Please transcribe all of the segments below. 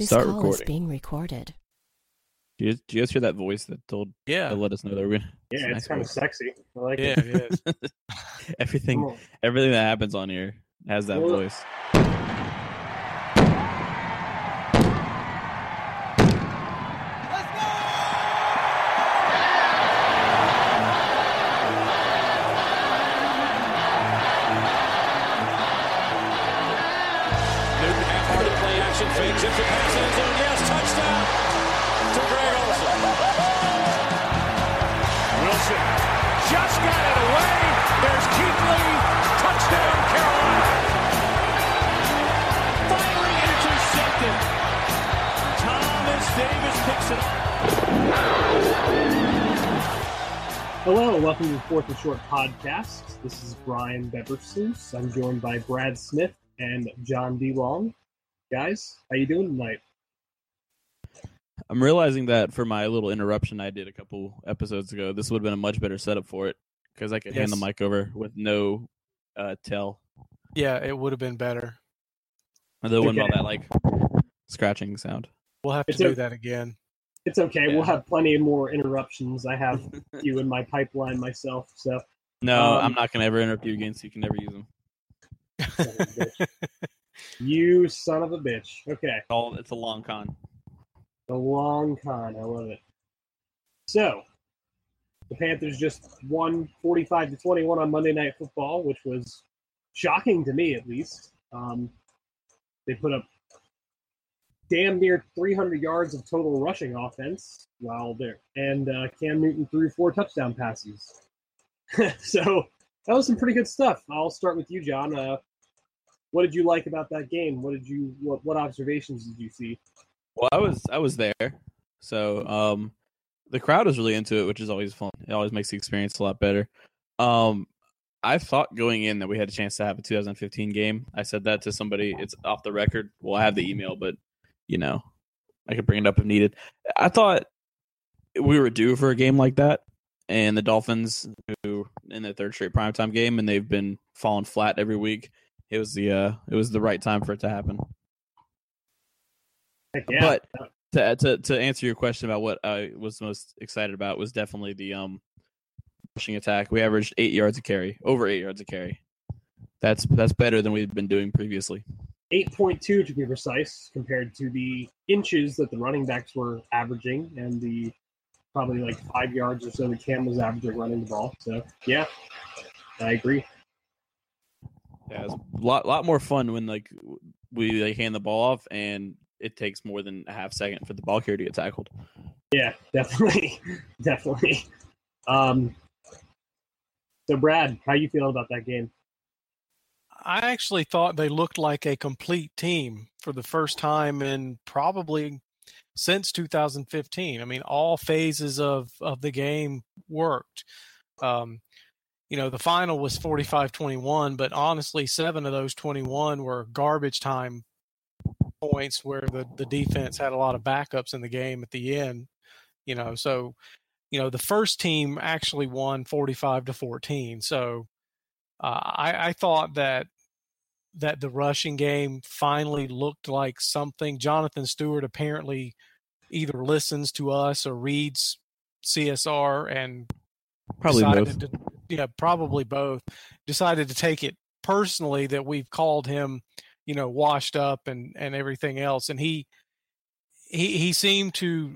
This Start call is being recorded. Do you, do you guys hear that voice that told Yeah. that let us know that we're gonna Yeah, it's Nice kind of sexy. I like Yeah, it. it is. everything Cool. everything that happens on here has that Well- voice. Hello, welcome to the Fourth and Short podcast. This is Brian Beversluis. I'm joined by Brad Smith and Jon D. Long. Guys, how you doing tonight? I'm realizing that for my little interruption I did a couple episodes ago, this would have been a much better setup for it because I could hand the mic over with no uh, tell. Yeah, it would have been better. And there wasn't all Okay. that like scratching sound. We'll have to It's do a- that again. It's okay. Yeah. We'll have plenty more interruptions. I have you in my pipeline myself. So, No, Um, I'm not gonna ever interrupt you again, so you can never use them. son of a bitch. you son of a bitch. Okay. It's all it's a long con. The long con. I love it. So, the Panthers just won 45 to 21 on Monday Night Football, which was shocking to me, at least. Um, they put up damn near 300 yards of total rushing offense while there, and uh, Cam Newton threw four touchdown passes. so that was some pretty good stuff. I'll start with you, Jon. Uh, what did you like about that game? What did you what, what observations did you see? Well, I was I was there, so um, the crowd was really into it, which is always fun. It always makes the experience a lot better. Um, I thought going in that we had a chance to have a 2015 game. I said that to somebody. It's off the record. Well, I have the email, but you know, I could bring it up if needed. I thought we were due for a game like that, and the Dolphins, who in their third straight primetime game, and they've been falling flat every week. It was the uh, it was the right time for it to happen. Yeah. But to, to to answer your question about what I was most excited about was definitely the um rushing attack. We averaged eight yards a carry, over eight yards a carry. That's that's better than we've been doing previously. 8.2 to be precise, compared to the inches that the running backs were averaging and the probably like five yards or so the Cam was averaging running the ball. So, yeah, I agree. Yeah, it's a lot lot more fun when like we like hand the ball off and it takes more than a half second for the ball carrier to get tackled. Yeah, definitely. definitely. Um, so, Brad, how you feeling about that game? I actually thought they looked like a complete team for the first time in probably since 2015. I mean, all phases of of the game worked. Um, you know, the final was 45-21, but honestly, seven of those 21 were garbage time points where the the defense had a lot of backups in the game at the end. You know, so you know the first team actually won 45 to 14. So uh, I, I thought that that the rushing game finally looked like something. Jonathan Stewart apparently either listens to us or reads CSR and Probably both. decided To, yeah, probably both. Decided to take it personally that we've called him, you know, washed up and and everything else, and he he he seemed to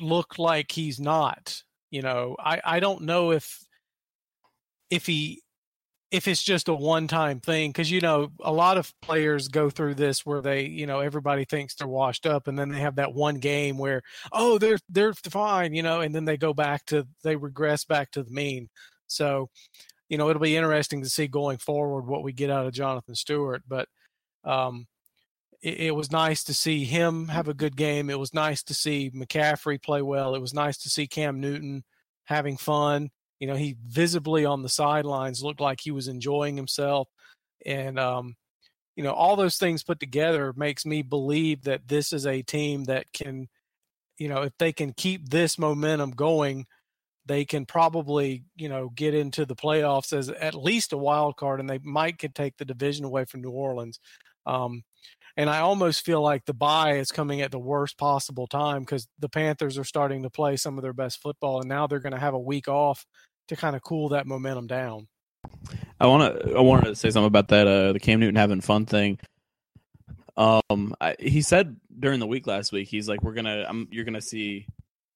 look like he's not. You know, I I don't know if if he if it's just a one time thing because you know a lot of players go through this where they you know everybody thinks they're washed up and then they have that one game where oh they're they're fine you know and then they go back to they regress back to the mean so you know it'll be interesting to see going forward what we get out of jonathan stewart but um it, it, was nice to see him have a good game. It was nice to see McCaffrey play well. It was nice to see Cam Newton having fun. You know, he visibly on the sidelines looked like he was enjoying himself. And, um, you know, all those things put together makes me believe that this is a team that can, you know, if they can keep this momentum going, they can probably, you know, get into the playoffs as at least a wild card, and they might could take the division away from New Orleans. Um, and I almost feel like the bye is coming at the worst possible time because the Panthers are starting to play some of their best football, and now they're going to have a week off to kind of cool that momentum down. I want to. I wanted to say something about that. Uh, the Cam Newton having fun thing. Um, I, he said during the week last week, he's like, "We're gonna, I'm, you're gonna see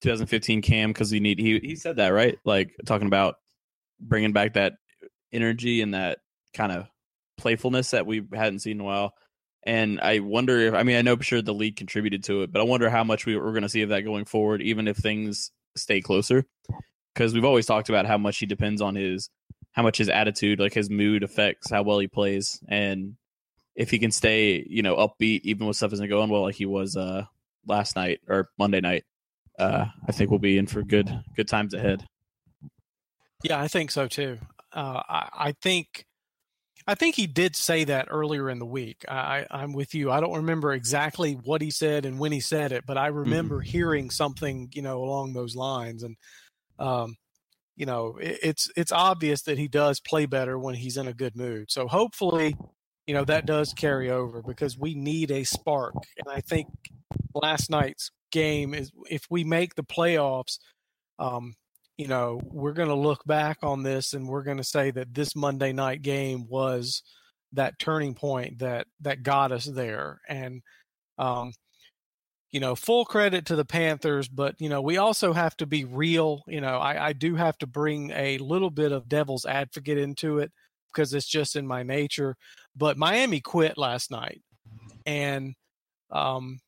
2015 Cam because we need." He he said that right, like talking about bringing back that energy and that kind of playfulness that we hadn't seen in a while. And I wonder if I mean I know for sure the league contributed to it, but I wonder how much we, we're going to see of that going forward, even if things stay closer. Because we've always talked about how much he depends on his how much his attitude, like his mood, affects how well he plays, and if he can stay, you know, upbeat even when stuff isn't going well, like he was uh last night or Monday night, uh, I think we'll be in for good good times ahead. Yeah, I think so too. Uh, I, I think I think he did say that earlier in the week. I, am with you. I don't remember exactly what he said and when he said it, but I remember mm-hmm. hearing something, you know, along those lines. And, um, you know, it, it's it's obvious that he does play better when he's in a good mood. So hopefully, you know, that does carry over because we need a spark. And I think last night's game is if we make the playoffs, um, you know, we're going to look back on this and we're going to say that this Monday night game was that turning point that that got us there. And um, you know, full credit to the Panthers, but you know, we also have to be real. You know, I, I do have to bring a little bit of devil's advocate into it because it's just in my nature. But Miami quit last night, and um,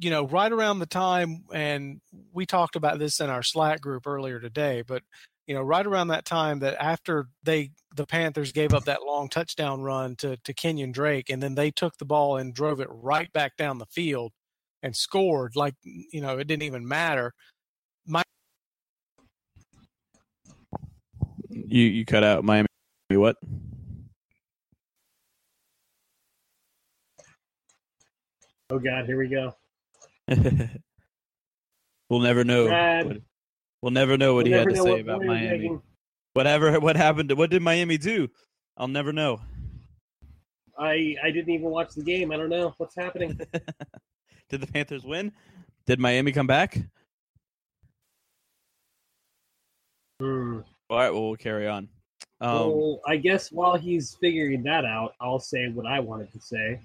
you know, right around the time, and we talked about this in our Slack group earlier today, but you know, right around that time that after they the Panthers gave up that long touchdown run to to Kenyon Drake, and then they took the ball and drove it right back down the field and scored like you know it didn't even matter. My you you cut out Miami what? Oh God, here we go. we'll never know. What, we'll never know what we'll he had to say about Miami. Whatever, what happened? To, what did Miami do? I'll never know. I I didn't even watch the game. I don't know what's happening. did the Panthers win? Did Miami come back? Hmm. All right, well, we'll carry on. Um, well, I guess while he's figuring that out, I'll say what I wanted to say.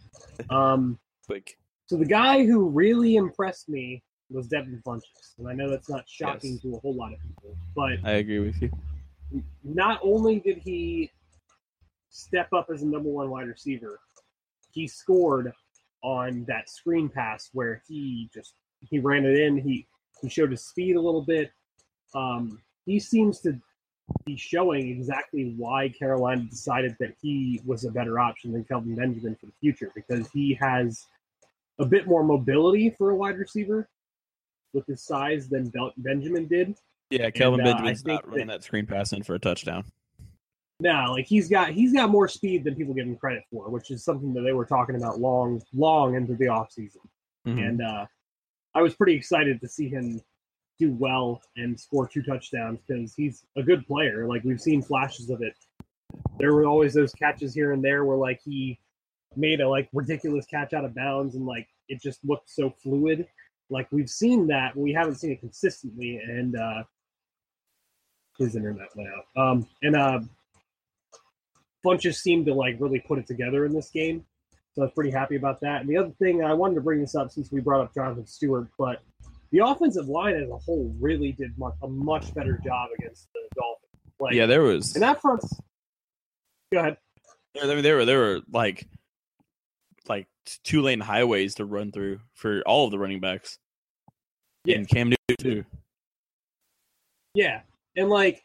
Um, Quick. So the guy who really impressed me was Devin Funchess, and I know that's not shocking yes. to a whole lot of people, but I agree with you. Not only did he step up as a number one wide receiver, he scored on that screen pass where he just he ran it in. He he showed his speed a little bit. Um, he seems to be showing exactly why Carolina decided that he was a better option than Kelvin Benjamin for the future because he has a bit more mobility for a wide receiver with his size than Benjamin did. Yeah, Kelvin and, uh, Benjamin's not running that, that screen pass in for a touchdown. No, like he's got he's got more speed than people give him credit for, which is something that they were talking about long, long into the offseason. Mm-hmm. And uh, I was pretty excited to see him do well and score two touchdowns because he's a good player. Like we've seen flashes of it. There were always those catches here and there where like he made a like ridiculous catch out of bounds and like it just looked so fluid. Like we've seen that, we haven't seen it consistently. And uh his internet went out. Um and uh Funchess seemed to like really put it together in this game. So I was pretty happy about that. And the other thing I wanted to bring this up since we brought up Jonathan Stewart, but the offensive line as a whole really did much, a much better job against the Dolphins. Like, yeah, there was. And that front. Go ahead. I mean, there were there were like like two lane highways to run through for all of the running backs. Yeah. And Cam Newton too. Yeah. And like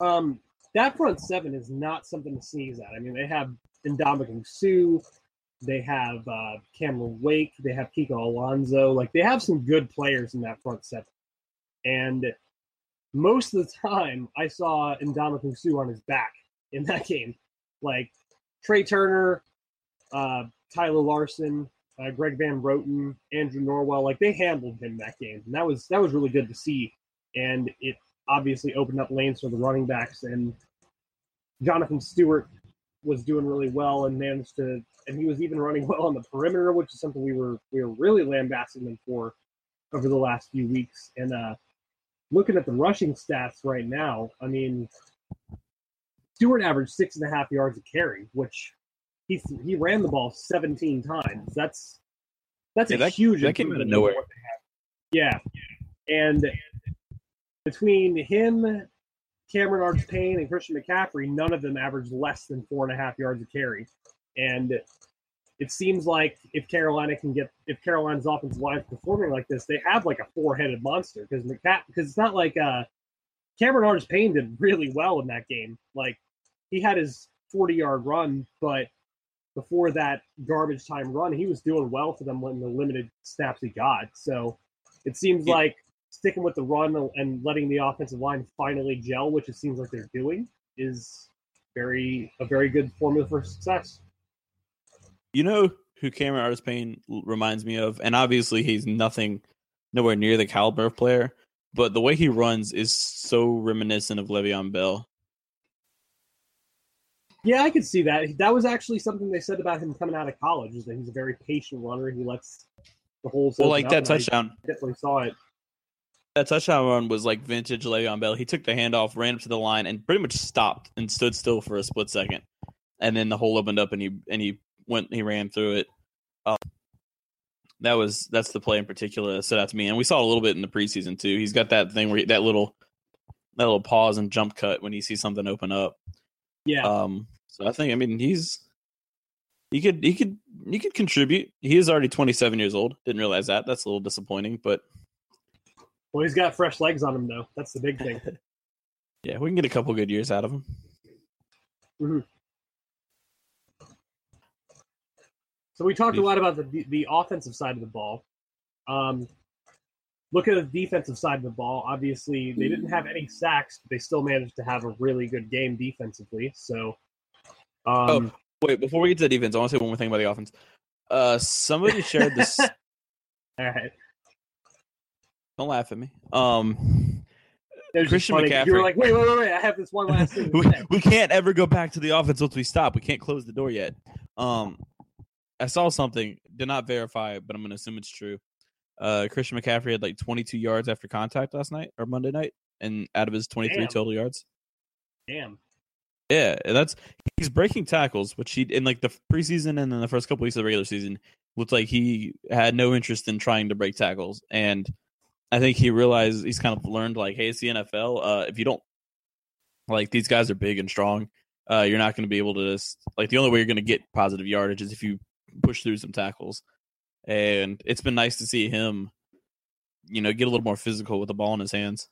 um that front seven is not something to sneeze at. I mean, they have Ndamukong Suh, They have uh, Cameron Wake. They have Kiko Alonso. Like they have some good players in that front seven. And most of the time, I saw Ndamukong Suh on his back in that game. Like Trai Turner, uh, Tyler Larsen, uh, Greg Van Roten, Andrew Norwell, like they handled him that game, and that was that was really good to see. And it obviously opened up lanes for the running backs, and Jonathan Stewart was doing really well and managed to, and he was even running well on the perimeter, which is something we were we were really lambasting them for over the last few weeks. And uh, looking at the rushing stats right now, I mean, Stewart averaged six and a half yards a carry, which he he ran the ball 17 times. That's that's Yeah, a that- huge that came out of nowhere. over what they had. Yeah, and between him, Cameron Artis Payne, and Christian McCaffrey, none of them averaged less than four and a half yards a carry. And it seems like if Carolina can get if Carolina's offensive line is performing like this, they have like a four-headed monster because McCaff because it's not like uh Cameron Artis Payne did really well in that game. Like he had his 40-yard run, but before that garbage time run, he was doing well for them when the limited snaps he got. So it seems Yeah. like sticking with the run and letting the offensive line finally gel, which it seems like they're doing, is very a very good formula for success. You know who Cameron Artis Payne reminds me of, and obviously he's nothing, nowhere near the caliber of player, but the way he runs is so reminiscent of Le'Veon Bell. Yeah, I could see that. That was actually something they said about him coming out of college, is that he's a very patient runner. He lets the holes. Well, like that and I touchdown, definitely saw it. that touchdown run was like vintage Le'Veon Bell. He took the handoff, ran up to the line, and pretty much stopped and stood still for a split second, and then the hole opened up, and he and he went, he ran through it. Um, that was that's the play in particular that stood out to me, and we saw a little bit in the preseason too. He's got that thing where he, that little that little pause and jump cut when he sees something open up. Yeah, Um, so I think I mean he's he could he could he could contribute. He is already 27 years old. Didn't realize that. That's a little disappointing, but well, he's got fresh legs on him though. That's the big thing. yeah, we can get a couple good years out of him. So we talked a lot about the the offensive side of the ball. Um, look at the defensive side of the ball. Obviously, they didn't have any sacks, but they still managed to have a really good game defensively. So, um, Wait, before we get to the defense, I want to say one more thing about the offense. Uh, somebody shared this. all right. don't laugh at me. Um, It was just Christian 'cause You were like, wait, wait, wait, wait. I have this one last thing. we, we can't ever go back to the offense once we stop. We can't close the door yet. Um, I saw something, did not verify it, but I'm going to assume it's true. Uh, Christian McCaffrey had like 22 yards after contact last night or Monday night, and out of his 23 Damn. total yards. Damn. Yeah, and that's he's breaking tackles, which he in like the preseason and then the first couple weeks of the regular season looked like he had no interest in trying to break tackles, and I think he realized he's kind of learned like, hey, it's the NFL. Uh, if you don't like these guys are big and strong, uh, you're not going to be able to just like the only way you're going to get positive yardage is if you push through some tackles, and it's been nice to see him, you know, get a little more physical with the ball in his hands.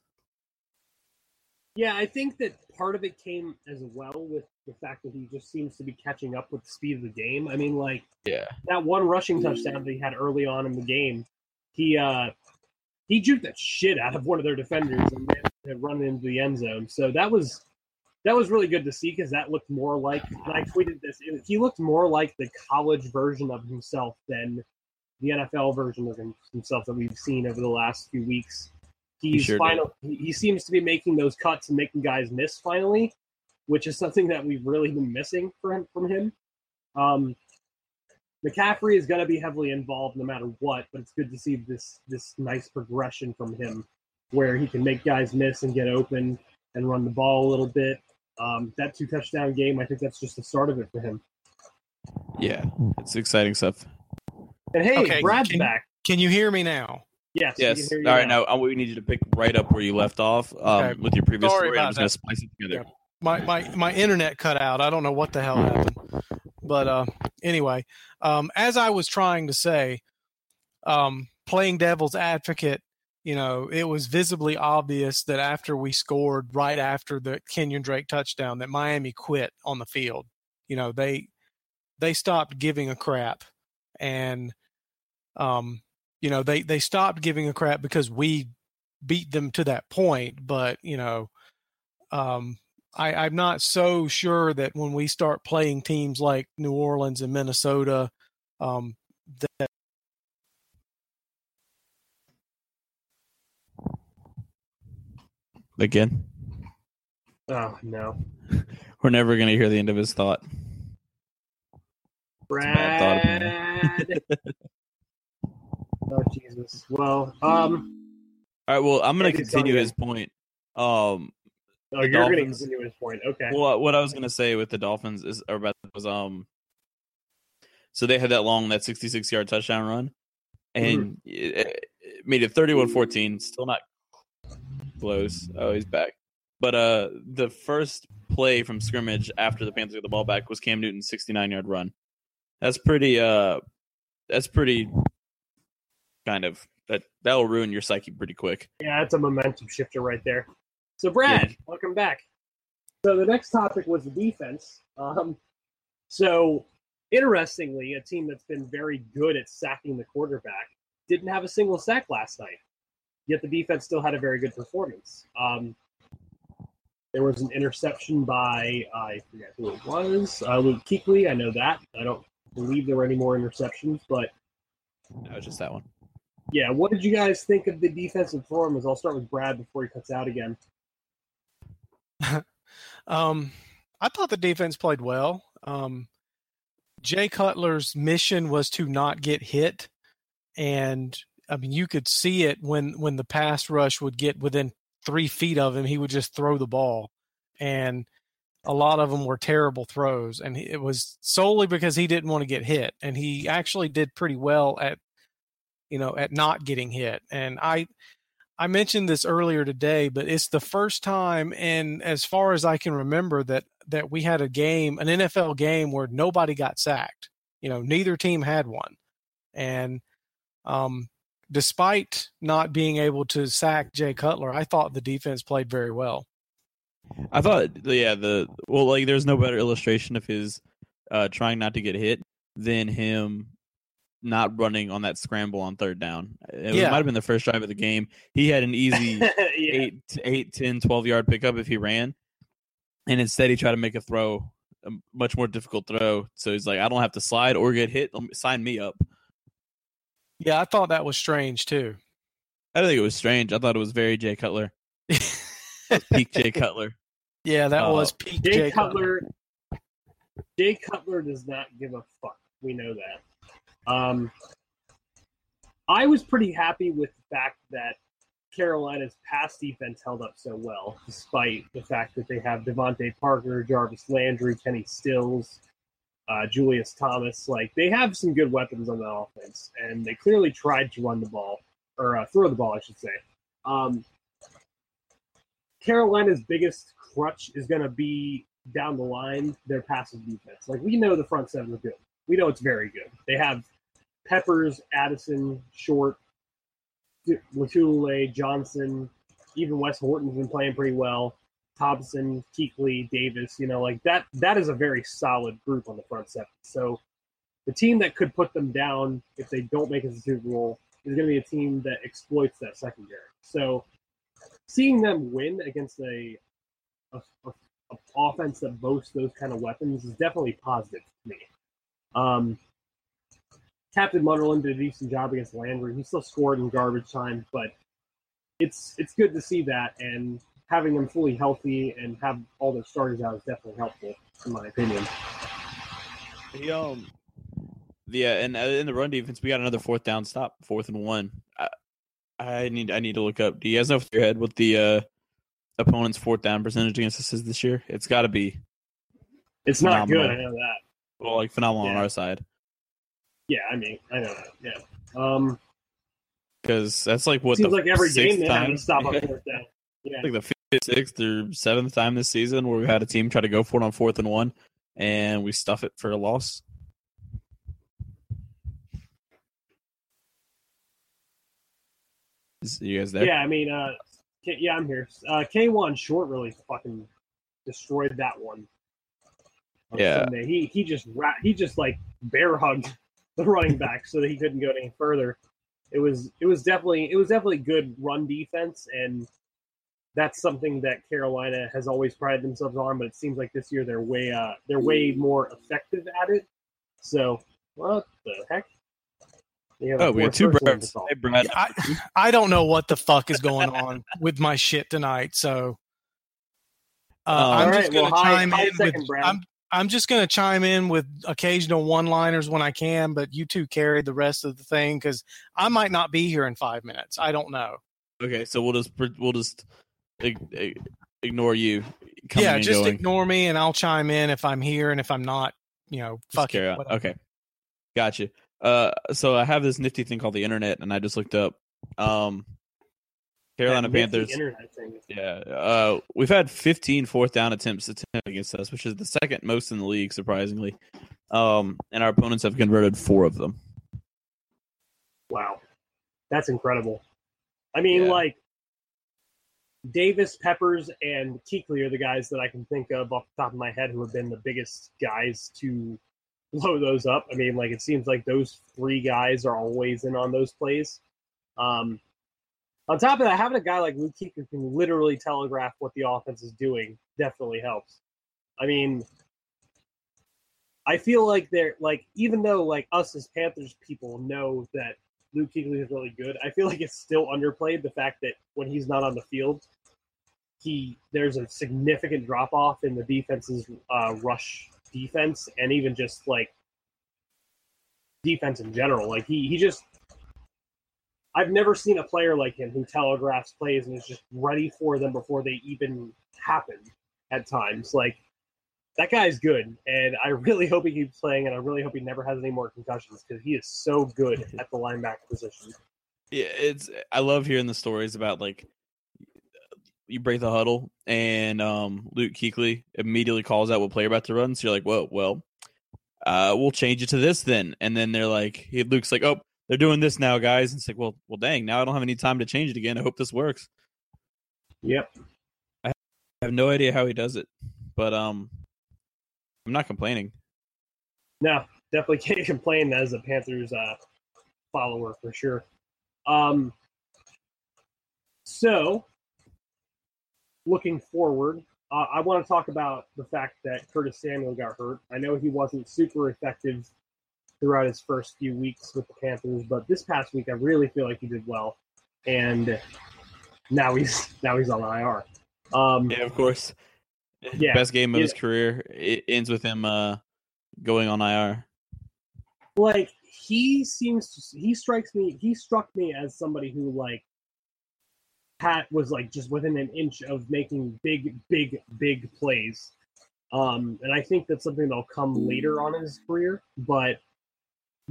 Yeah, I think that part of it came as well with the fact that he just seems to be catching up with the speed of the game. I mean, like Yeah, that one rushing touchdown that he had early on in the game, he uh he juked the shit out of one of their defenders and to run into the end zone. So that was that was really good to see because that looked more like and I tweeted this. He looked more like the college version of himself than the NFL version of himself that we've seen over the last few weeks. He's sure final. He, he seems to be making those cuts and making guys miss finally, which is something that we've really been missing from from him. Um, McCaffrey is going to be heavily involved no matter what, but it's good to see this this nice progression from him, where he can make guys miss and get open and run the ball a little bit. Um, that two touchdown game, I think that's just the start of it for him. yeah, it's exciting stuff. And hey, Okay, Brad's can- back. Can you hear me now? Yes. we can Yes. hear All you right. Now, uh, we need you to pick right up where you left off um, Okay. with your previous Sorry story. I'm just going to splice it together. my my my internet cut out. I don't know what the hell happened. But uh, anyway, um, as I was trying to say, um, playing devil's advocate, you know, it was visibly obvious that after we scored right after the Kenyon Drake touchdown, that Miami quit on the field. You know, they they stopped giving a crap, and um, you know they they stopped giving a crap because we beat them to that point. But you know, um, I, I'm not so sure that when we start playing teams like New Orleans and Minnesota, um, that Again, Oh no, we're never gonna hear the end of his thought. bad Brad. oh Jesus. Well, um, All right. Well, I'm gonna continue his point. Um, oh, you're going to continue his point. Okay. well, what I was gonna say with the Dolphins is or about was um, so they had that long that 66 yard touchdown run, and it, it made it 31-14. Still not close. Oh, he's back. But uh, the first play from scrimmage after the Panthers got the ball back was Cam Newton's 69 yard run. That's pretty. Uh, that's pretty. Kind of that that will ruin your psyche pretty quick. Yeah, that's a momentum shifter right there. So, Brad, welcome back. So, the next topic was the defense. Um, so, interestingly, a team that's been very good at sacking the quarterback didn't have a single sack last night. Yet the defense still had a very good performance. Um, there was an interception by I forget who it was, uh, Luke Kuechly. I know that. I don't believe there were any more interceptions, but That was just that one. Yeah. What did you guys think of the defensive performance? I'll start with Brad before he cuts out again. Um, I thought the defense played well. Um, Jay Cutler's mission was to not get hit, and I mean you could see it when when the pass rush would get within three feet of him, he would just throw the ball, and a lot of them were terrible throws, and it was solely because he didn't want to get hit, and he actually did pretty well at you know at not getting hit, and I I mentioned this earlier today, but it's the first time, and as far as I can remember, that that we had a game, an NFL game, where nobody got sacked. You know, neither team had one, and um, despite not being able to sack Jay Cutler, I thought the defense played very well. I thought, yeah, the well, like, there's no better illustration of his uh, trying not to get hit than him not running on that scramble on third down. It Yeah. might have been the first drive of the game. He had an easy yeah. eight, eight, 10, 12 yard pickup if he ran, and instead he tried to make a throw, a much more difficult throw. So he's like, I don't have to slide or get hit. Sign me up. Yeah, I thought that was strange too. I don't think it was strange. I thought it was very Jay Cutler, peak Jay Cutler. yeah, that Uh, was peak Jay, Jay Cutler. Jay Cutler does not give a fuck. We know that. Um, I was pretty happy with the fact that Carolina's pass defense held up so well, despite the fact that they have DeVante Parker, Jarvis Landry, Kenny Stills, uh, Julius Thomas. Like they have some good weapons on the offense, and they clearly tried to run the ball or uh, throw the ball, I should say. Um, Carolina's biggest crutch is going to be down the line their passive defense. Like we know the front seven is good. We know it's very good. They have Peppers, Addison, Short, Latule, Johnson, even Wes Horton's been playing pretty well. Thompson, Kuechly, Davis, you know, like that. That is a very solid group on the front seven. So the team that could put them down if they don't make it to the Super Bowl is going to be a team that exploits that secondary. So seeing them win against a, a, a, a offense that boasts those kind of weapons is definitely positive to me. Um, Captain Munnerlyn did a decent job against Landry. He still scored in garbage time, but it's it's good to see that and having them fully healthy and have all their starters out is definitely helpful, in my opinion. He, um, yeah, and uh, in the run defense, we got another fourth down stop, fourth and one. I, I need I need to look up. Do you guys know off your head what the uh, opponent's fourth down percentage against us is this year? It's got to be It's not good, I know that. well, like phenomenal on our side Yeah, I mean, I know that. Yeah. Um, because that's like what seems like every game they have to stop on fourth down. Yeah. like the fifth, sixth, or seventh time this season where we've had a team try to go for it on fourth and one, and we stuff it for a loss. Is you guys there? Yeah, I mean, uh, yeah, I'm here. Uh, Kawann Short really fucking destroyed that one. on Yeah. Sunday. He he just ra- he just like bear hugged the running back so that he couldn't go any further. It was it was definitely it was definitely good run defense and that's something that Carolina has always prided themselves on, but it seems like this year they're way uh they're way more effective at it. So what the heck? We have a Oh, we have two person Brads. Hey, Brad. I, I don't know what the fuck is going on with my shit tonight. So uh, Um, I'm All just going to hi- chime hi in second, with. I'm I'm just going to chime in with occasional one-liners when I can, but you two carry the rest of the thing because I might not be here in five minutes. I don't know. Okay, so we'll just we'll just ig- ig- ignore you. Yeah, just going. ignore me and I'll chime in if I'm here, and if I'm not, you know, fuck it. Okay, gotcha. Uh, so I have this nifty thing called the internet, and I just looked up. Um, Carolina Panthers. Yeah, uh, we've had 15 fourth down attempts against us, which is the second most in the league, surprisingly. Um, and our opponents have converted four of them. Wow, that's incredible. I mean, Yeah. like Davis, Peppers, and Kuechly are the guys that I can think of off the top of my head who have been the biggest guys to blow those up. I mean, like it seems like those three guys are always in on those plays. Um, on top of that, having a guy like Luke who can literally telegraph what the offense is doing definitely helps. I mean, I feel like they're like even though like us as Panthers people know that Luke Kuechly is really good, I feel like it's still underplayed the fact that when he's not on the field, he there's a significant drop off in the defense's uh, rush defense and even just like defense in general. Like he he just I've never seen a player like him who telegraphs plays and is just ready for them before they even happen at times. Like that guy's good, and I really hope he keeps playing, and I really hope he never has any more concussions because he is so good at the linebacker position. Yeah, it's. I love hearing the stories about like you break the huddle and um, Luke Kuechly immediately calls out what player about to run. So you're like, whoa, well, uh, we'll change it to this then. And then they're like, Luke's like, oh, they're doing this now, guys. And it's like, well, well, dang, now I don't have any time to change it again. I hope this works. Yep. I have no idea how he does it, but um, I'm not complaining. No, definitely can't complain as a Panthers uh, follower for sure. Um, so, looking forward, uh, I want to talk about the fact that Curtis Samuel got hurt. I know he wasn't super effective throughout his first few weeks with the Panthers, but this past week I really feel like he did well, and now he's now he's on IR. Um, Yeah, of course. Yeah, Best game of yeah. his career. It ends with him uh going on IR. like he seems to, he strikes me he struck me as somebody who like Pat was like just within an inch of making big big big plays um and i think that's something that'll come later on in his career but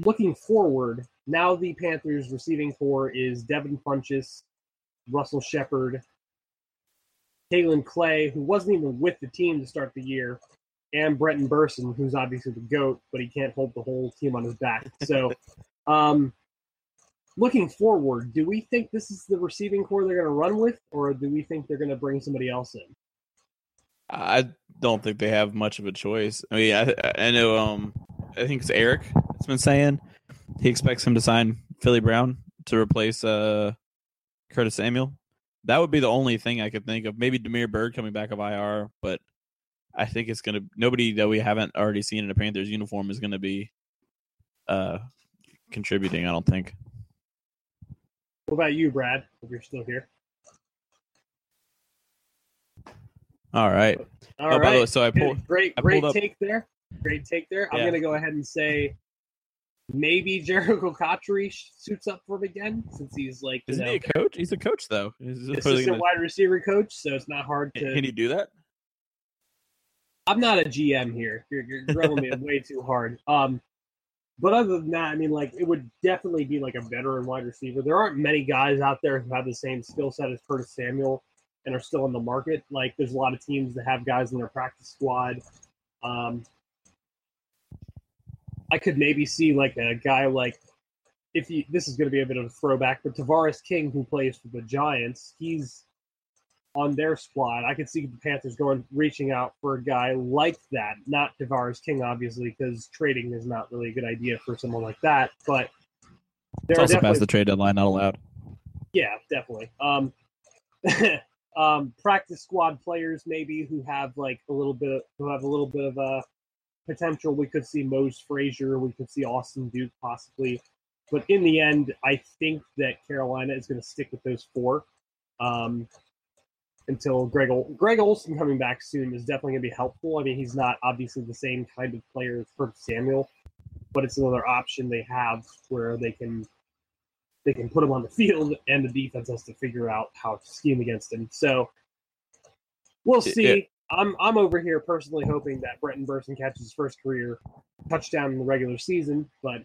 looking forward now the panthers receiving core is devin funchess russell shepard Kaelin Clay, who wasn't even with the team to start the year, and Brenton Bersin, who's obviously the GOAT, but he can't hold the whole team on his back. So, um, looking forward, do we think this is the receiving core they're going to run with, or do we think they're going to bring somebody else in? I don't think they have much of a choice. I mean, I, I know. Um, I think it's Eric that's been saying he expects him to sign Philly Brown to replace uh Curtis Samuel. That would be the only thing I could think of. Maybe Damiere Byrd coming back of IR, but I think it's gonna nobody that we haven't already seen in a Panthers uniform is gonna be uh contributing. I don't think. What about you, Brad? If you're still here. All right. All oh, right. by the way, so I pulled. Great, I great pulled up- take there. Great take there. I'm Yeah. to go ahead and say maybe Jerricho Cotchery suits up for him again since he's like isn't know, he a coach? He's a coach though. He's assistant gonna- wide receiver coach, so it's not hard to. Can he do that? I'm not a GM here. You're, you're grilling me way too hard. Um, but other than that, I mean, like it would definitely be like a veteran wide receiver. There aren't many guys out there who have the same skill set as Curtis Samuel and are still in the market. Like there's a lot of teams that have guys in their practice squad. Um, I could maybe see like a guy like if you this is going to be a bit of a throwback, but Tavarres King who plays for the Giants, he's on their squad. I could see the Panthers going reaching out for a guy like that, not Tavarres King, obviously, because trading is not really a good idea for someone like that. But It's also past the trade deadline, not allowed. yeah, definitely. Um, um, practice squad players maybe who have like a little bit who have a little bit of a potential. We could see Mose Frazier. We could see Austin Duke possibly. But in the end, I think that Carolina is going to stick with those four um, until Greg Ol- Greg Olsen coming back soon is definitely going to be helpful. I mean, he's not obviously the same kind of player as Samuel, but it's another option they have where they can they can put him on the field, and the defense has to figure out how to scheme against him. So we'll see. I'm I'm over here personally hoping that Brenton Bersin catches his first career touchdown in the regular season, but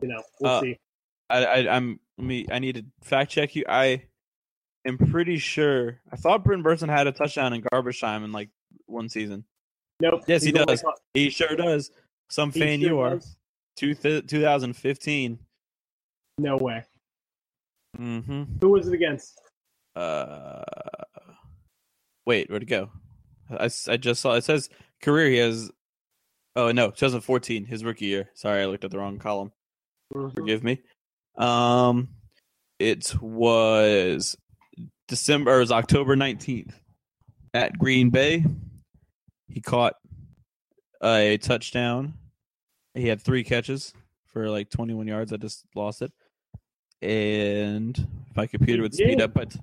you know we'll Uh, see. I, I I'm let me I need to fact check you. I am pretty sure I thought Brenton Bersin had a touchdown in garbage time in like one season. Nope. yes, he does. caught- He sure does. Some he fan sure you are. Two th- 2015. No way. Mm-hmm. Who was it against? Uh, wait, where'd it go? I, I just saw it says career. He has. Oh no, 2014, his rookie year. Sorry, I looked at the wrong column. Mhm. Forgive me. Um, it was December. It was October 19th at Green Bay. He caught a touchdown. He had three catches for like 21 yards. I just lost it. And my computer would speed up, but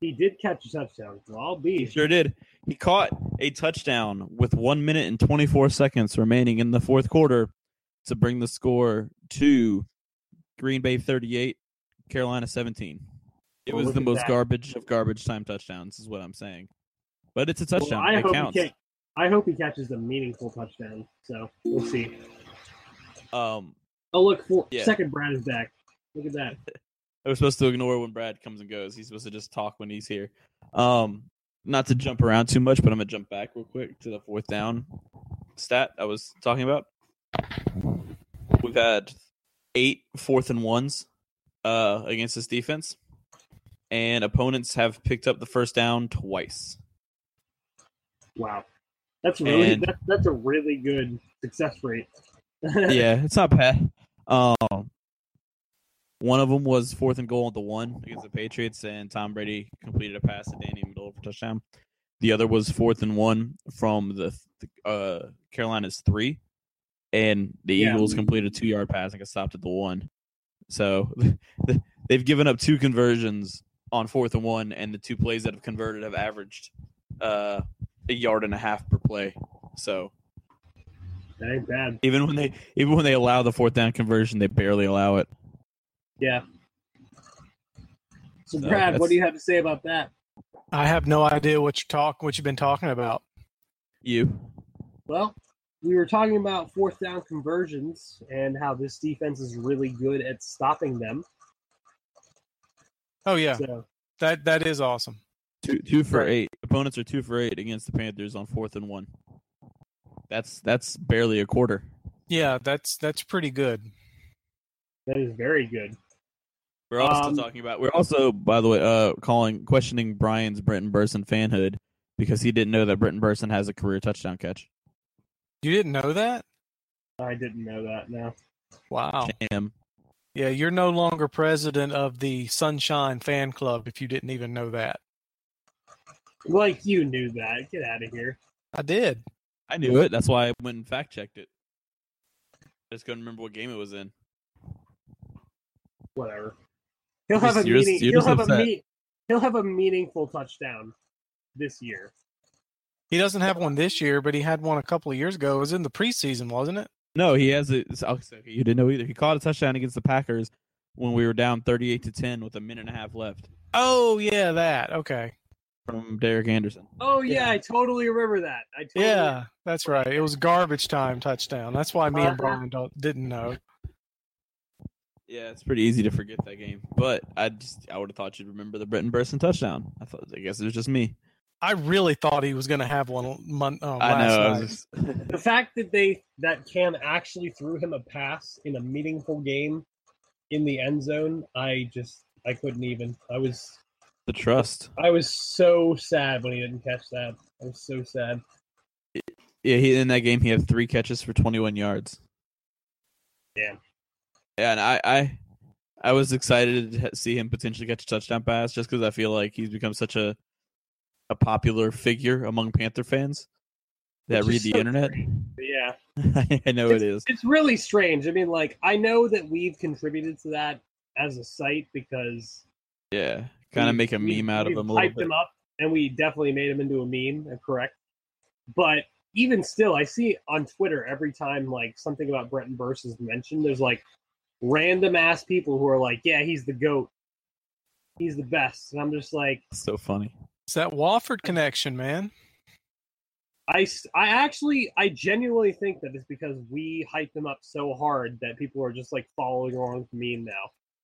He did catch a touchdown. So I'll be. sure did. He caught a touchdown with one minute and 24 seconds remaining in the fourth quarter to bring the score to Green Bay 38, Carolina 17. It Well, was the most that. garbage of garbage time touchdowns, is what I'm saying. But it's a Well, touchdown. I it hope counts. he ca- I hope he catches a meaningful touchdown. So we'll see. Um, Oh look, for Yeah. second Brad is back. Look at that. I was supposed to ignore when Brad comes and goes. He's supposed to just talk when he's here. Um, not to jump around too much, but I'm gonna jump back real quick to the fourth down stat I was talking about. We've had eight fourth and ones uh, against this defense, and opponents have picked up the first down twice. Wow, that's really And- that's, that's a really good success rate. yeah, it's not bad. Um, one of them was fourth and goal at the one against the Patriots, and Tom Brady completed a pass to Danny Amendola for touchdown. The other was fourth and one from the, the uh, Carolina's three, and the Yeah. Eagles completed a two yard pass and got stopped at the one. So they've given up two conversions on fourth and one, and the two plays that have converted have averaged uh, a yard and a half per play. So that ain't bad. even when they even when they allow the fourth down conversion, they barely allow it. Yeah. So So Brad, what do you have to say about that? I have no idea what you talk what you've been talking about. You Well, we were talking about fourth down conversions and how this defense is really good at stopping them. Oh yeah, So that that is awesome. two two for eight. Opponents are two for eight against the Panthers on fourth and one. That's that's barely a quarter. Yeah, that's that's pretty good. that is very good. We're also Um, talking about. We're also, by the way, uh, calling questioning Brian's Brenton Bersin fanhood because he didn't know that Brenton Bersin has a career touchdown catch. You didn't know that? I didn't know that. No. Wow. Damn. Yeah, you're no longer president of the Sunshine Fan Club if you didn't even know that. Like you knew that. Get out of here. I did. I knew it. That's why I went and fact checked it. Just couldn't remember what game it was in. Whatever. He'll have a just- you're meaning. you're He'll have a upset. me- He'll have a meaningful touchdown this year. He doesn't have one this year, but he had one a couple of years ago. It was in the preseason, wasn't it? No, he has it. You didn't know either. He caught a touchdown against the Packers when we were down thirty-eight to ten with a minute and a half left Oh yeah, that. Okay. from Derek Anderson. Oh yeah, Yeah. I totally remember that. I totally Yeah, that's right. It was garbage time touchdown. That's why me and Uh-huh. Brian don't, didn't know. Yeah, it's pretty easy to forget that game. But I just I would have thought you'd remember the Brenton Bersin touchdown. I thought I guess it was just me. I really thought he was going to have one mon- uh, I know. I night. was just, The fact that they that Cam actually threw him a pass in a meaningful game in the end zone, I just I couldn't even. I was The trust. I was so sad when he didn't catch that. I was so sad. Yeah, he in that game he had three catches for 21 yards. Damn. Yeah, and I I, I was excited to see him potentially catch a touchdown pass just because I feel like he's become such a a popular figure among Panther fans that read the so internet. Yeah. I know it is. It's really strange. I mean, like, I know that we've contributed to that as a site because Yeah, kind of make a we- meme out of him a little hyped bit. him up, and we definitely made him into a meme. uh, Correct, but even still, I see on Twitter every time like something about Brenton Burst is mentioned. There's like random ass people who are like, "Yeah, he's the goat. He's the best," and I'm just like, So funny. It's that Wofford connection, man. I, I actually, I genuinely think that it's because we hyped them up so hard that people are just like following along with me now.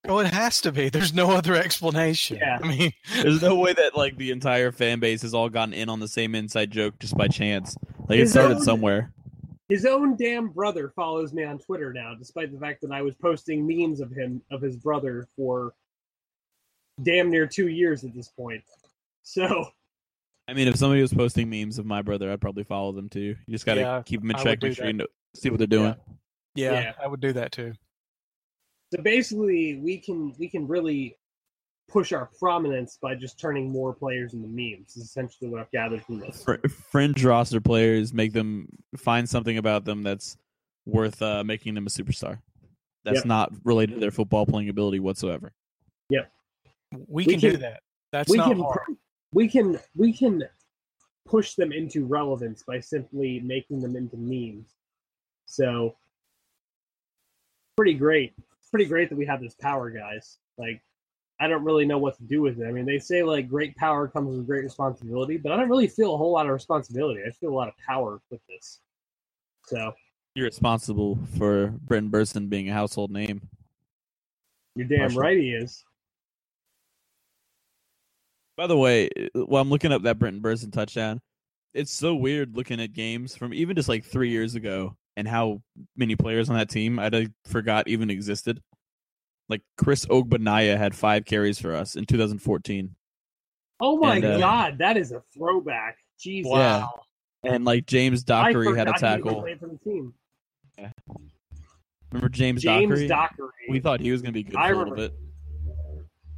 Oh, it has to be. There's no other explanation. Yeah. I mean, There's no way that like the entire fan base has all gotten in on the same inside joke just by chance. Like it started own- somewhere. His own damn brother follows me on Twitter now, despite the fact that I was posting memes of him of his brother for damn near two years at this point. So I mean, if somebody was posting memes of my brother, I'd probably follow them too. You just gotta Yeah, keep them in I check, do make sure you know, see what they're doing. yeah, Yeah. I would do that too. so basically we can we can really push our prominence by just turning more players into memes is essentially what I've gathered from this. Fr- fringe roster players make them find something about them that's worth uh, making them a superstar. That's Yep. not related to their football playing ability whatsoever. We, We can, do that. That's we not can hard. we can we can push them into relevance by simply making them into memes. So pretty great. Pretty great that we have this power, guys. Like I don't really know what to do with it. I mean, they say like great power comes with great responsibility, but I don't really feel a whole lot of responsibility. I feel a lot of power with this. So You're responsible for Brenton Bersin being a household name. you're damn Partially. right he is. By the way, while I'm looking up that Brenton Bersin touchdown, it's so weird looking at games from even just like three years ago and how many players on that team I like, forgot even existed. Like Chris Ogbonnaya had five carries for us in 2014, Oh my And, uh, god, that is a throwback. Jesus. Wow. and like James Dockery had a forgot he even tackle. played for the team. Remember James, James Dockery? Dockery. We thought he was going to be good for a little bit.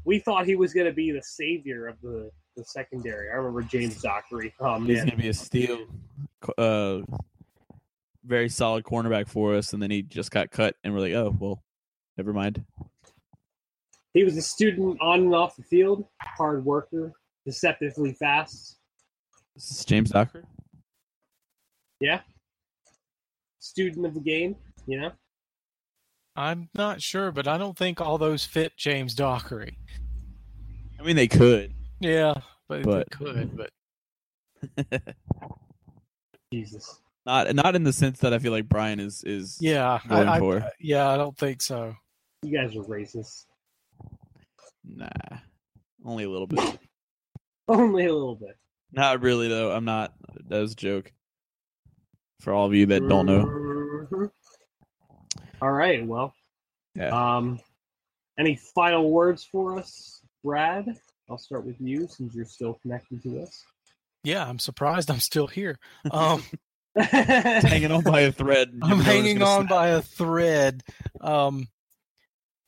we thought he was going to be the savior of the, the secondary. I remember James Dockery. Oh He's going to be a steal, uh, very solid cornerback for us, and then he just got cut, and we're like, oh well, never mind. He was a student on and off the field, hard worker, deceptively fast. This is James Dockery. Yeah, student of the game. You know, I'm not sure, but I don't think all those fit James Dockery. I mean, they could. Yeah, but, But- they could. But Jesus. not not in the sense that I feel like Brian is is yeah, I, I- for. yeah, I don't think so. You guys are racist. Nah, only a little bit. Only a little bit. not really though. I'm not. That was a joke. For all of you that don't know, Mhm. All right. Well. Yeah. Um. Any final words for us, Brad? I'll start with you since you're still connected to us. Yeah, I'm surprised I'm still here. Um, hanging on by a thread. I'm never know when it's hanging on snap. by a thread. Um,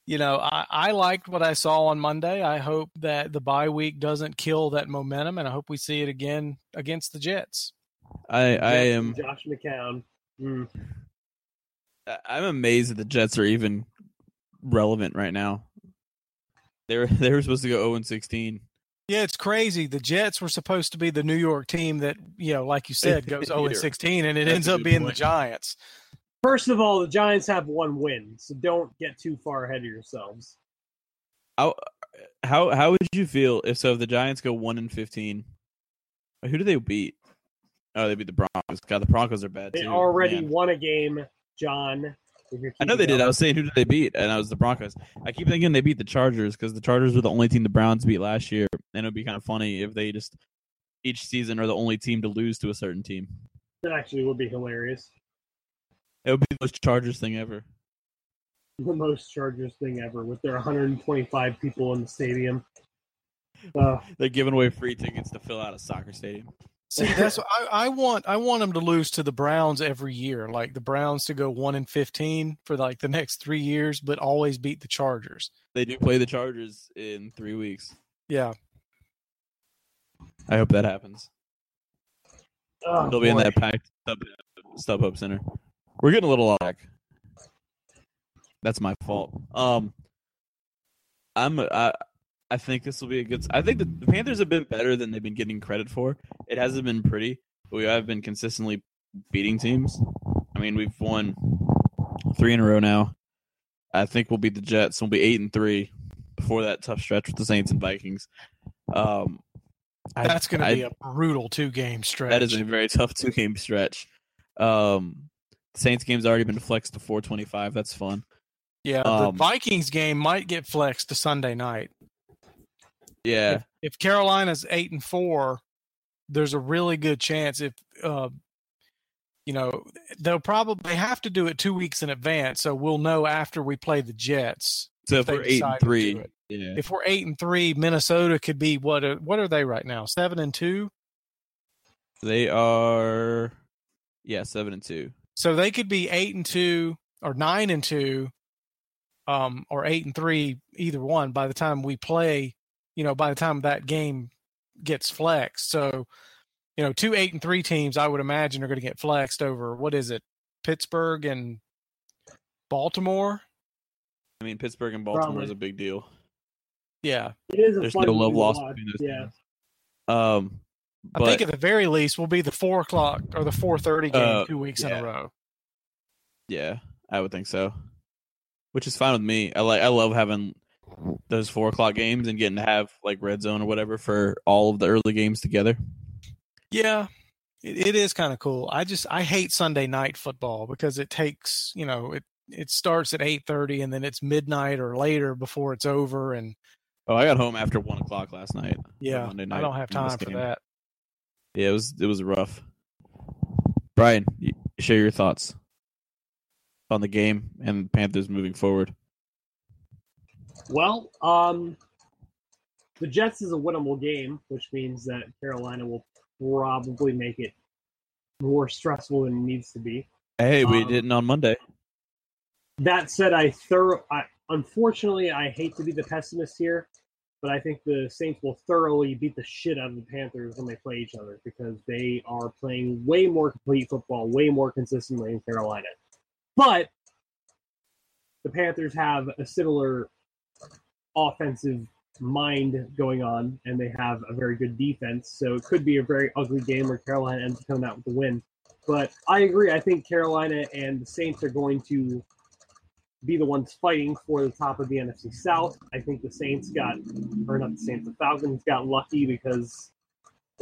you know, I, I liked what I saw on Monday. I hope that the bye week doesn't kill that momentum, and I hope we see it again against the Jets. I I am Josh McCown. Mm. I- I'm amazed that the Jets are even relevant right now. They were they were supposed to go 0 and 16. Yeah, it's crazy. The Jets were supposed to be the New York team that, you know, like you said, goes 0 and 16, and it that's ends up good being the. Giants. First of all, the Giants have one win, so don't get too far ahead of yourselves. How how how would you feel if so if the Giants go 1 and 15? Who do they beat? Oh, they beat the Broncos. God, the Broncos are bad They too. already man. won a game, Jon. I know they did. I was saying who did they beat, and I was the Broncos. I keep thinking they beat the Chargers because the Chargers were the only team the Browns beat last year, and it would be kind of funny if they just each season are the only team to lose to a certain team. That actually would be hilarious. It would be the most Chargers thing ever. The most Chargers thing ever with their 125 people in the stadium. Uh, They're giving away free tickets to fill out a soccer stadium. See, that's I, I want. I want them to lose to the Browns every year, like the Browns to go one and fifteen for like the next three years, but always beat the Chargers. They do play the Chargers in three weeks. Yeah, I hope that happens. oh, They'll be in that packed Stub, StubHub Center. We're getting a little lag. That's my fault. Um, I'm I I think this will be a good. I think the, the Panthers have been better than they've been getting credit for. It hasn't been pretty, but we have been consistently beating teams. I mean, we've won three in a row now. I think we'll beat the Jets. We'll be eight and three before that tough stretch with the Saints and Vikings. Um, that's going to be a brutal two game stretch. that is a very tough two game stretch. Um, Saints game's already been flexed to 425. That's fun. yeah. the um, Vikings game might get flexed to Sunday night. Yeah, If, if Carolina's eight and four, there's a really good chance if uh, you know they'll probably have to do it two weeks in advance, so we'll know after we play the Jets. so if if we're eight and three, yeah, If we're eight and three, Minnesota could be what? Are, what are they right now? Seven and two. they are, yeah, seven and two. So they could be eight and two or nine and two, um, or eight and three, either one. By the time we play, you know, by the time that game gets flexed, so you know, two eight and three teams, I would imagine, are going to get flexed over what is it, Pittsburgh and Baltimore. I mean, Pittsburgh and Baltimore Probably. is a big deal. Yeah, It is a There's no love game lost between those Yeah, teams. Um, I think at the very least will be the four o'clock or the four thirty game Uh, two weeks in a row. yeah, I would think so. Which is fine with me. I like. I love having those four o'clock games and getting to have like red zone or whatever for all of the early games together. Yeah, it, it is kind of cool. I just I hate Sunday night football because it takes you know it it starts at eight thirty and then it's midnight or later before it's over and Oh, I got home after one o'clock last night. yeah Monday I don't have time for that. Yeah, it was it was rough. Brian, you- share your thoughts on the game and Panthers moving forward. Well, um, the Jets is a winnable game, which means that Carolina will probably make it more stressful than it needs to be. Hey, we Um, didn't on Monday. That said, I thorough. I, unfortunately, I hate to be the pessimist here, but I think the Saints will thoroughly beat the shit out of the Panthers when they play each other because they are playing way more complete football, way more consistently in Carolina. But the Panthers have a similar offensive mind going on, and they have a very good defense. So it could be a very ugly game where Carolina ends up coming out with the win. But I agree. I think Carolina and the Saints are going to be the ones fighting for the top of the NFC South. I think the Saints got, or not the Saints, the Falcons got lucky because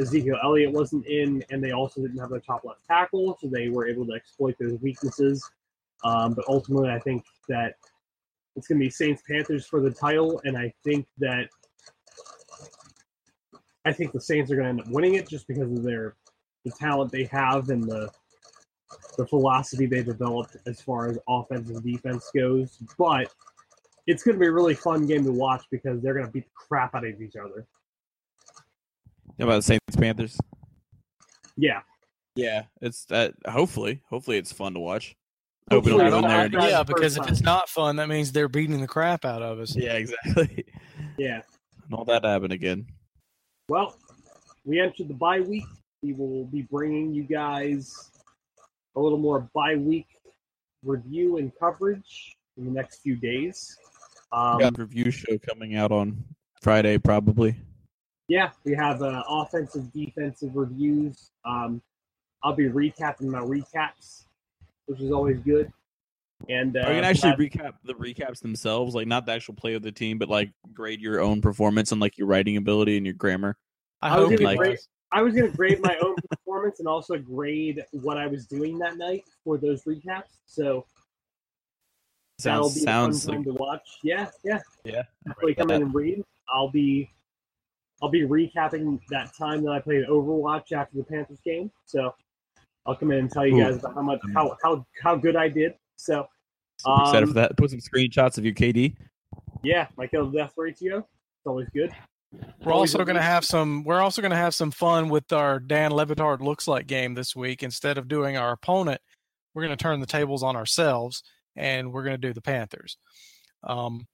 Ezekiel Elliott wasn't in, and they also didn't have their top left tackle, so they were able to exploit those weaknesses. Um, but ultimately, I think that it's going to be Saints Panthers for the title, and I think that I think the Saints are going to end up winning it just because of their the talent they have and the the philosophy they developed as far as offense and defense goes. But it's going to be a really fun game to watch because they're going to beat the crap out of each other. How about the Saints Panthers? Yeah, Yeah, it's that. Hopefully, hopefully it's fun to watch. I hope we Hopefully don't it's there. not and- bad. yeah, because if it's not fun, that means they're beating the crap out of us. Yeah, exactly. yeah. Don't let that happen again. Well, we entered the bye week. We will be bringing you guys a little more bye week review and coverage in the next few days. Um, got a review show coming out on Friday, probably. yeah, we have uh, offensive, defensive reviews. Um, I'll be recapping my recaps, which is always good. And uh, Are you gonna actually recap the recaps themselves, like not the actual play of the team, but like grade your own performance and like your writing ability and your grammar? I, I was hope gonna it like- does. I was going to grade my own performance and also grade what I was doing that night for those recaps. So that'll be sounds a fun like to watch. Yeah, yeah. yeah. Definitely come in and read. I'll be I'll be recapping that time that I played Overwatch after the Panthers game. So I'll come in and tell you Ooh. guys about how much how how how good I did. So Super excited Um, for that. Put some screenshots of your KD. yeah, my kill death ratio. It's always good. We're also going to have some. We're also going to have some fun with our Dan Le Batard looks like game this week. Instead of doing our opponent, we're going to turn the tables on ourselves, and we're going to do the Panthers. Um,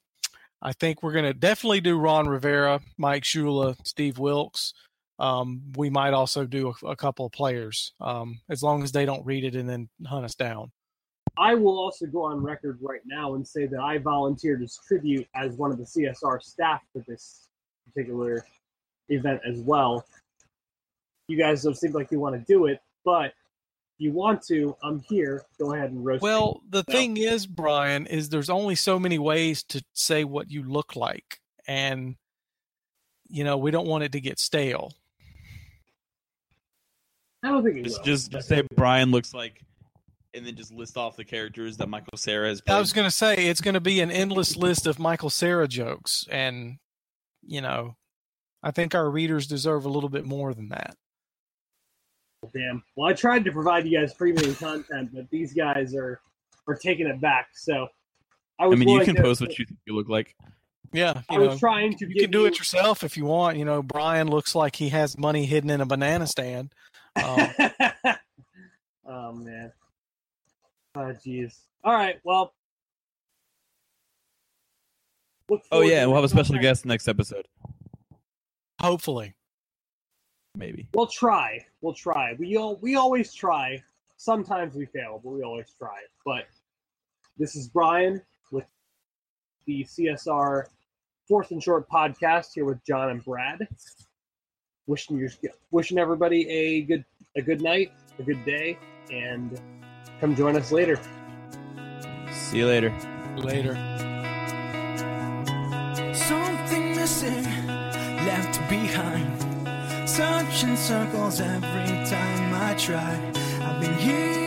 I think we're going to definitely do Ron Rivera, Mike Shula, Steve Wilks. Um, we might also do a, a couple of players, um, as long as they don't read it and then hunt us down. I will also go on record right now and say that I volunteered as tribute as one of the CSR staff for this particular event as well. You guys don't seem like you want to do it, but if you want to, I'm here. Go ahead and roast. me. Well, the So- thing is, Brian, is there's only so many ways to say what you look like, and you know we don't want it to get stale. I don't think it Just will. just, just say Brian looks like, and then just list off the characters that Michael Cera has played. I was going to say it's going to be an endless list of Michael Cera jokes, and you know, I think our readers deserve a little bit more than that. Damn. Well, I tried to provide you guys premium content, but these guys are are taking it back. So I I mean, you can to- post what you think you look like. Yeah, I you was trying to. you can do it yourself if you want. You know, Brian looks like he has money hidden in a banana stand. Um, oh man. Oh jeez. All right. Well. Look Oh yeah, to we'll have a special guest next episode. hopefully, Maybe. We'll try. We'll try. We all we always try. Sometimes we fail, but we always try. But this is Brian with the CSR Fourth and Short podcast here with Jon and Brad. Wishing you wishing everybody a good a good night, a good day, and come join us later. See you later. later. Left behind. Searching circles every time I try. I've been here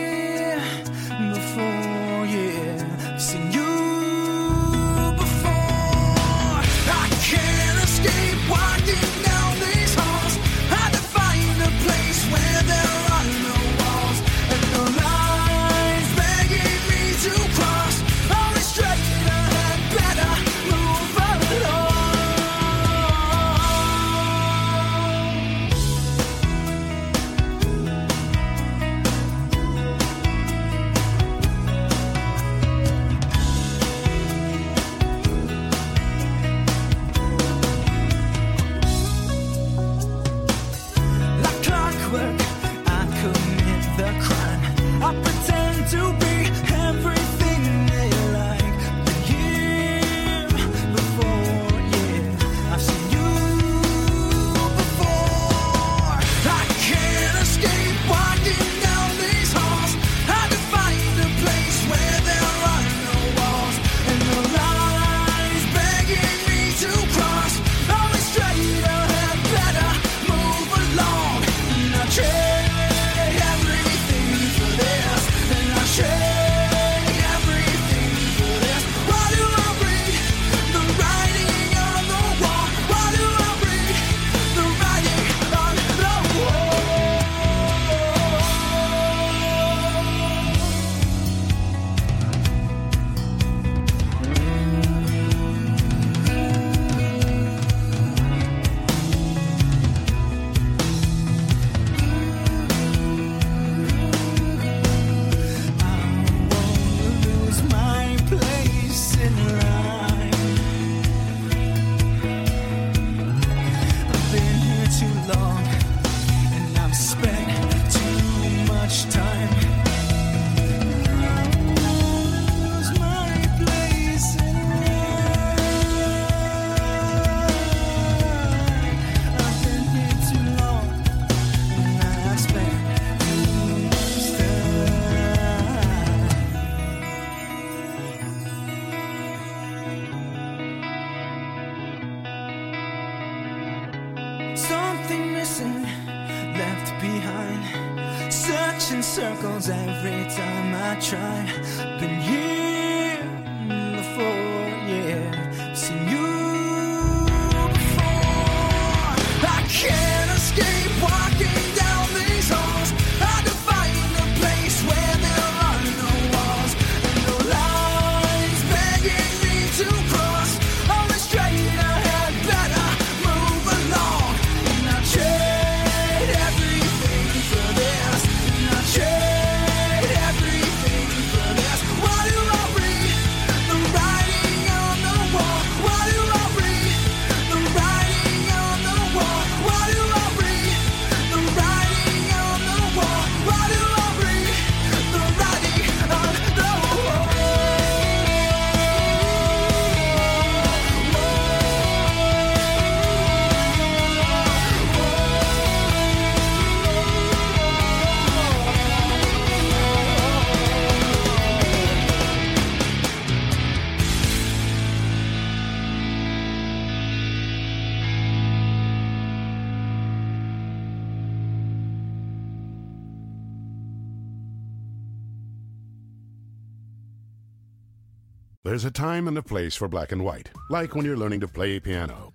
There's a time and a place for black and white, like when you're learning to play piano,